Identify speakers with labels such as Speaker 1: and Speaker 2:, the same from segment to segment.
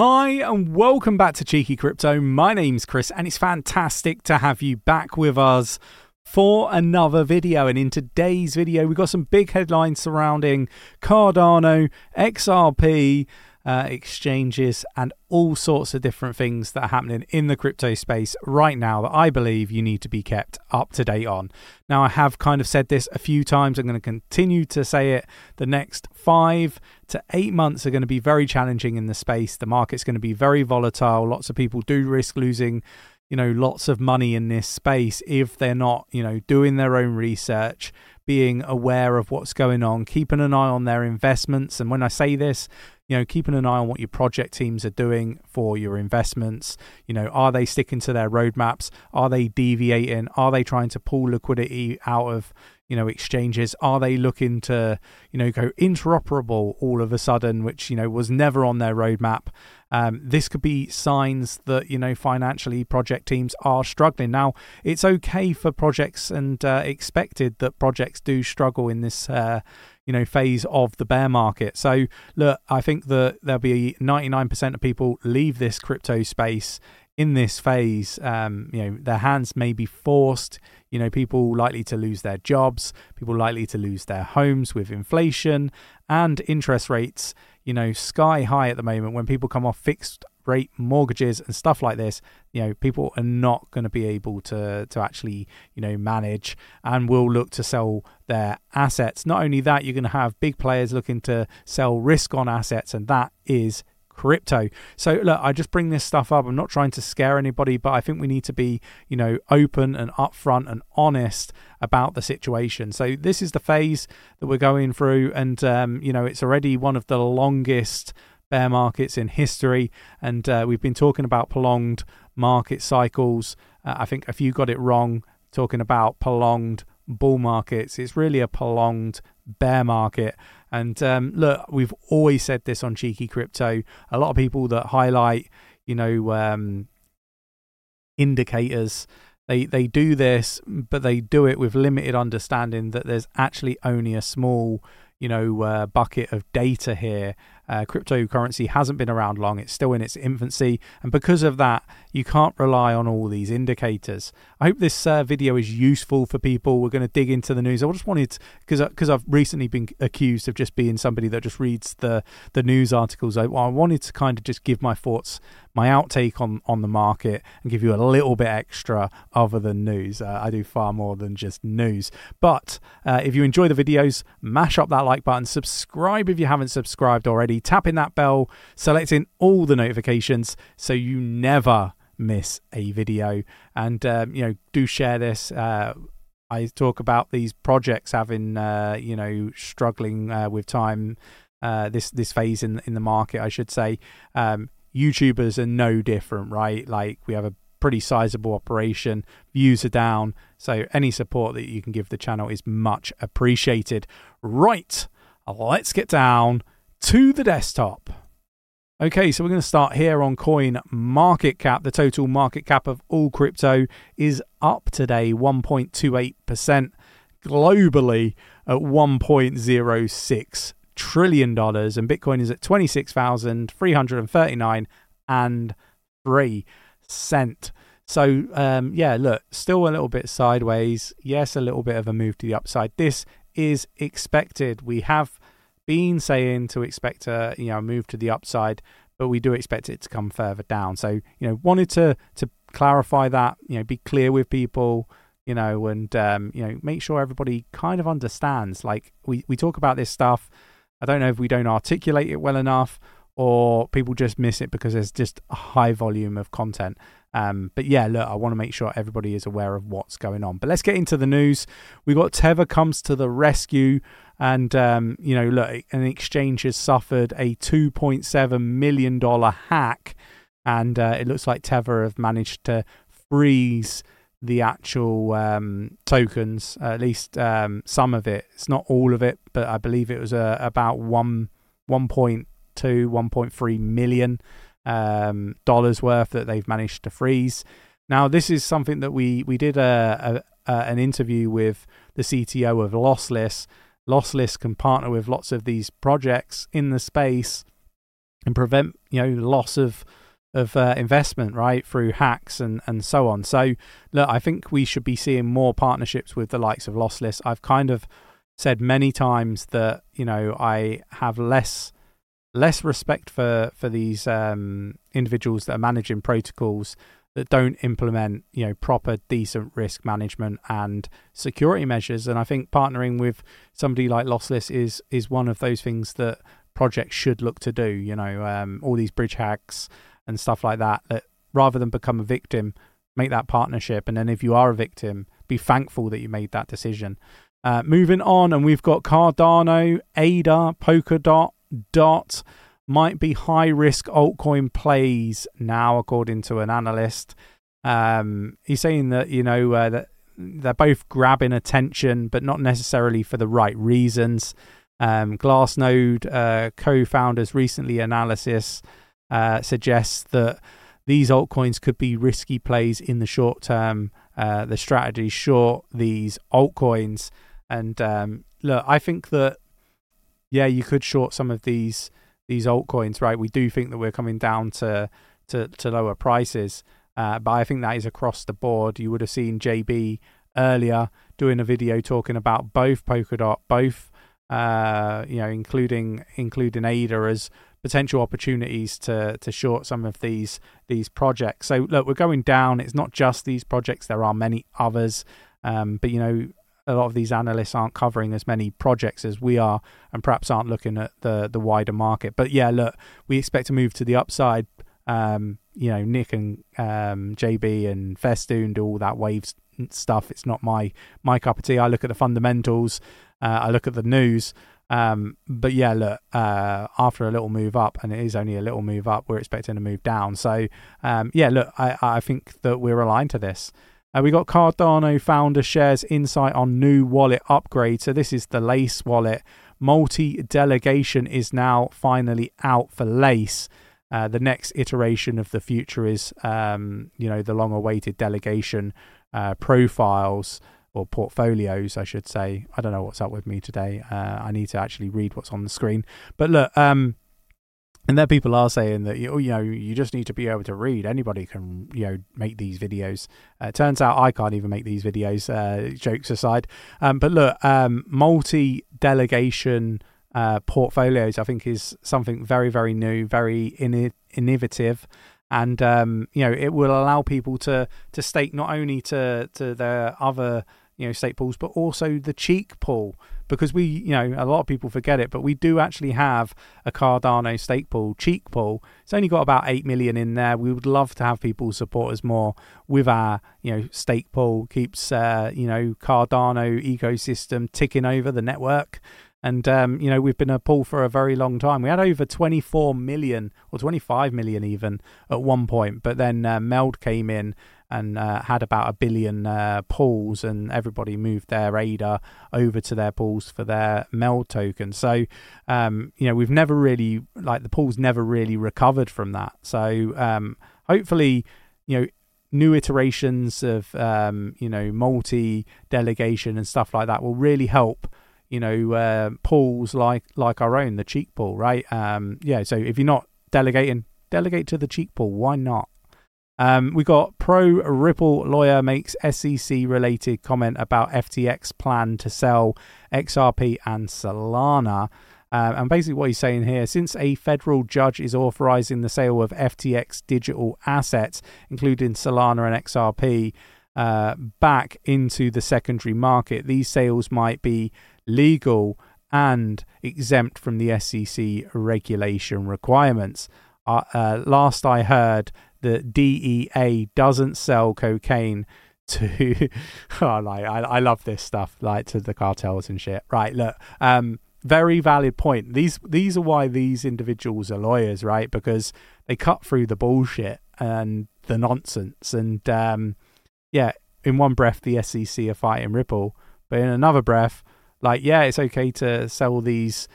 Speaker 1: Hi, and welcome back to Cheeky Crypto. My name's Chris, and it's fantastic to have you back with us for another video. And in today's video, we've got some big headlines surrounding Cardano, XRP, uh, exchanges, and all sorts of different things that are happening in the crypto space right now that I believe you need to be kept up to date on. Now, I have kind of said this a few times. I'm going to continue to say it. The next five to eight months are going to be very challenging in the space. The market's going to be very volatile. Lots of people do risk losing you know lots of money in this space if they're not you know doing their own research being aware of what's going on keeping an eye on their investments and when i say this you know keeping an eye on what your project teams are doing for your investments. You know are they sticking to their roadmaps? Are they deviating? Are they trying to pull liquidity out of you know exchanges are they looking to you know go interoperable all of a sudden which you know was never on their roadmap um, this could be signs that you know financially project teams are struggling now it's okay for projects and uh, expected that projects do struggle in this uh, you know phase of the bear market. So look, I think that there'll be 99% of people leave this crypto space in this phase. Um, you know, their hands may be forced. You know, people likely to lose their jobs, people likely to lose their homes with inflation and interest rates. You know, sky high at the moment when people come off fixed rate mortgages and stuff like this, you know, people are not going to be able to to actually, you know, manage and will look to sell their assets. Not only that, you're going to have big players looking to sell risk on assets, and that is crypto. So look, I just bring this stuff up. I'm not trying to scare anybody, but I think we need to be, you know, open and upfront and honest about the situation. So this is the phase that we're going through, and um, you know, it's already one of the longest bear markets in history, and uh, we've been talking about prolonged market cycles. Uh, I think if you got it wrong, talking about prolonged bull markets, it's really a prolonged bear market. And um, look, we've always said this on Cheeky Crypto. A lot of people that highlight, you know, um, indicators. They they do this, but they do it with limited understanding that there's actually only a small, you know, uh, bucket of data here, uh, cryptocurrency hasn't been around long, it's still in its infancy, and because of that, you can't rely on all these indicators. I hope this uh, video is useful for people. We're going to dig into the news. I just wanted, because because I've recently been accused of just being somebody that just reads the, the news articles, I, I wanted to kind of just give my thoughts my outtake on on the market and give you a little bit extra other than news. Uh, I do far more than just news. But uh, if you enjoy the videos, mash up that like button, subscribe if you haven't subscribed already, tapping that bell, selecting all the notifications so you never miss a video. And um, you know, do share this. Uh, I talk about these projects having, uh, you know, struggling uh, with time. Uh, this this phase in in the market, I should say. Um, YouTubers are no different, right? Like we have a pretty sizable operation, views are down, so any support that you can give the channel is much appreciated. Right, let's get down to the desktop. Okay, so we're going to start here on coin market cap. The total market cap of all crypto is up today 1.28% globally at 1.06 trillion dollars, and Bitcoin is at twenty six thousand three hundred and thirty nine and three cent. So um, yeah, look, still a little bit sideways. Yes, a little bit of a move to the upside. This is expected. We have been saying to expect a you know move to the upside, but we do expect it to come further down. So you know, wanted to to clarify that. You know, be clear with people you know, and um, you know, make sure everybody kind of understands. Like we we talk about this stuff I don't know if we don't articulate it well enough or people just miss it because there's just a high volume of content. Um, but yeah, look, I want to make sure everybody is aware of what's going on. But let's get into the news. We got Tether comes to the rescue, and um, you know, look, an exchange has suffered a 2.7 million dollar hack, and uh, it looks like Tether have managed to freeze the actual um, tokens, at least um, some of it. It's not all of it, but I believe it was uh, about one, 1.2, 1.3 million um, dollars worth that they've managed to freeze. Now, this is something that we we did a, a, a an interview with the CTO of Lossless. Lossless can partner with lots of these projects in the space and prevent you know loss of of uh, investment right through hacks and and so on. So look, I think we should be seeing more partnerships with the likes of Lossless. I've kind of said many times that you know I have less less respect for for these um, individuals that are managing protocols that don't implement you know proper decent risk management and security measures. And i think partnering with somebody like lossless is is one of those things that projects should look to do you know um, all these bridge hacks and stuff like that that rather than become a victim make that partnership. And then if you are a victim be thankful that you made that decision. Uh, moving on and we've got cardano ada polkadot dot might be high risk altcoin plays now, according to an analyst. Um, he's saying that you know uh, that they're both grabbing attention, but not necessarily for the right reasons. Um, Glassnode uh, co-founders recently analysis uh, suggests that these altcoins could be risky plays in the short term. Uh, the strategy short these altcoins, and um, look, I think that yeah, you could short some of these these altcoins, right? We do think that we're coming down to to, to lower prices, uh, but I think that is across the board. You would have seen JB earlier doing a video talking about both Polkadot, both uh, you know, including including ADA as potential opportunities to to short some of these these projects. So look, we're going down. It's not just these projects. There are many others. Um, but you know, a lot of these analysts aren't covering as many projects as we are and perhaps aren't looking at the the wider market. But yeah, look, we expect to move to the upside. Um, you know, Nick and um, JB and Festoon do all that waves stuff. It's not my my cup of tea. I look at the fundamentals. Uh, I look at the news. Um, but yeah, look, uh, after a little move up, and it is only a little move up, we're expecting a move down. So, um, yeah, look, I, I think that we're aligned to this. Uh, we got Cardano founder shares insight on new wallet upgrade. So this is the Lace wallet. Multi delegation is now finally out for Lace. Uh, the next iteration of the future is, um, you know, the long-awaited delegation uh, profiles or portfolios, I should say. I don't know what's up with me today. Uh, I need to actually read what's on the screen. But look, um, and there people are saying that you know you just need to be able to read. Anybody can you know make these videos. Uh, turns out i can't even make these videos uh, jokes aside. Um, but look um, multi delegation uh, portfolios i think is something very very new very in- innovative. And um, you know it will allow people to to stake not only to to their other you know stake pools but also the cheek pool because we, you know, a lot of people forget it, but we do actually have a Cardano stake pool, cheek pool. It's only got about 8 million in there. We would love to have people support us more with our, you know, stake pool, keeps, uh, you know, Cardano ecosystem ticking over the network. And, um, you know, we've been a pool for a very long time. We had over 24 million or 25 million even at one point, but then uh, Meld came in and uh, had about a billion uh, pools, and everybody moved their ADA over to their pools for their Meld token. So, um, you know, we've never really like the pools never really recovered from that. So, um, hopefully, you know. New iterations of um, you know multi delegation and stuff like that will really help you know uh, pools like like our own, the cheek pool, right? Um, yeah. So if you're not delegating, delegate to the cheek pool. Why not? Um, we got pro Ripple lawyer makes SEC related comment about FTX plan to sell XRP and Solana. Uh, and basically, what he's saying here since a federal judge is authorizing the sale of FTX digital assets, including Solana and XRP, uh, back into the secondary market, these sales might be legal and exempt from the SEC regulation requirements. Uh, uh, last I heard, the DEA doesn't sell cocaine to oh like I, I love this stuff like to the cartels and shit. Right look um very valid point. These these are why these individuals are lawyers right? Because they cut through the bullshit and the nonsense. And um yeah in one breath the SEC are fighting Ripple. But in another breath like yeah it's okay to sell these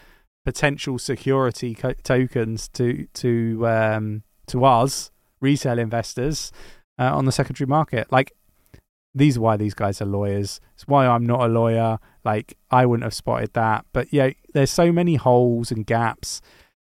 Speaker 1: potential security co- tokens to to um to us retail investors uh, on the secondary market. Like, these are why these guys are lawyers. It's why I'm not a lawyer. Like, I wouldn't have spotted that. But yeah, there's so many holes and gaps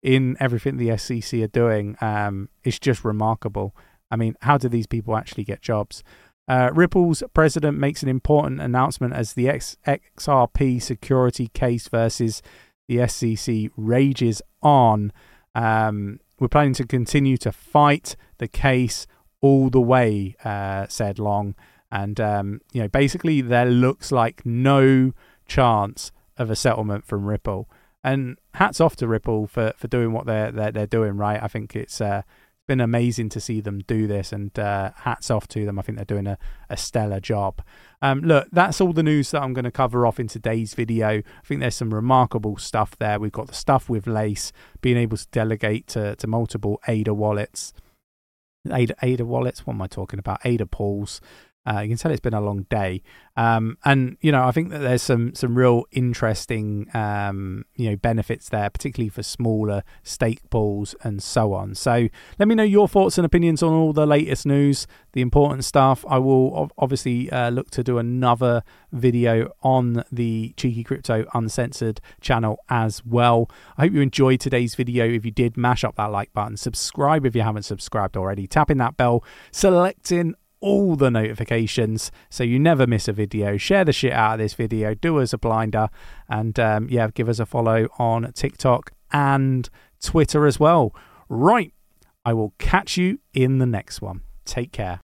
Speaker 1: in everything the SEC are doing um, is just remarkable. I mean, how do these people actually get jobs? Uh, Ripple's president makes an important announcement as the X- XRP security case versus the SEC rages on. Um, we're planning to continue to fight the case all the way, uh, said Long. And, um, you know, basically, there looks like no chance of a settlement from Ripple. And hats off to Ripple for, for doing what they're, they're, they're doing, right? I think it's uh, been amazing to see them do this, and uh, hats off to them. I think they're doing a, a stellar job. Um, look, that's all the news that I'm going to cover off in today's video. I think there's some remarkable stuff there. We've got the stuff with Lace, being able to delegate to, to multiple ADA wallets. ADA, ADA wallets, what am I talking about? ADA pools. Uh, you can tell it's been a long day, um, and you know I think that there's some some real interesting um, you know benefits there, particularly for smaller stake pools and so on. So let me know your thoughts and opinions on all the latest news, the important stuff. I will obviously uh, look to do another video on the Cheeky Crypto Uncensored channel as well. I hope you enjoyed today's video. If you did, mash up that like button, subscribe if you haven't subscribed already, tapping that bell, selecting all the notifications so you never miss a video. Share the shit out of this video, do us a blinder, and um, yeah, give us a follow on TikTok and Twitter as well. Right, I will catch you in the next one. Take care.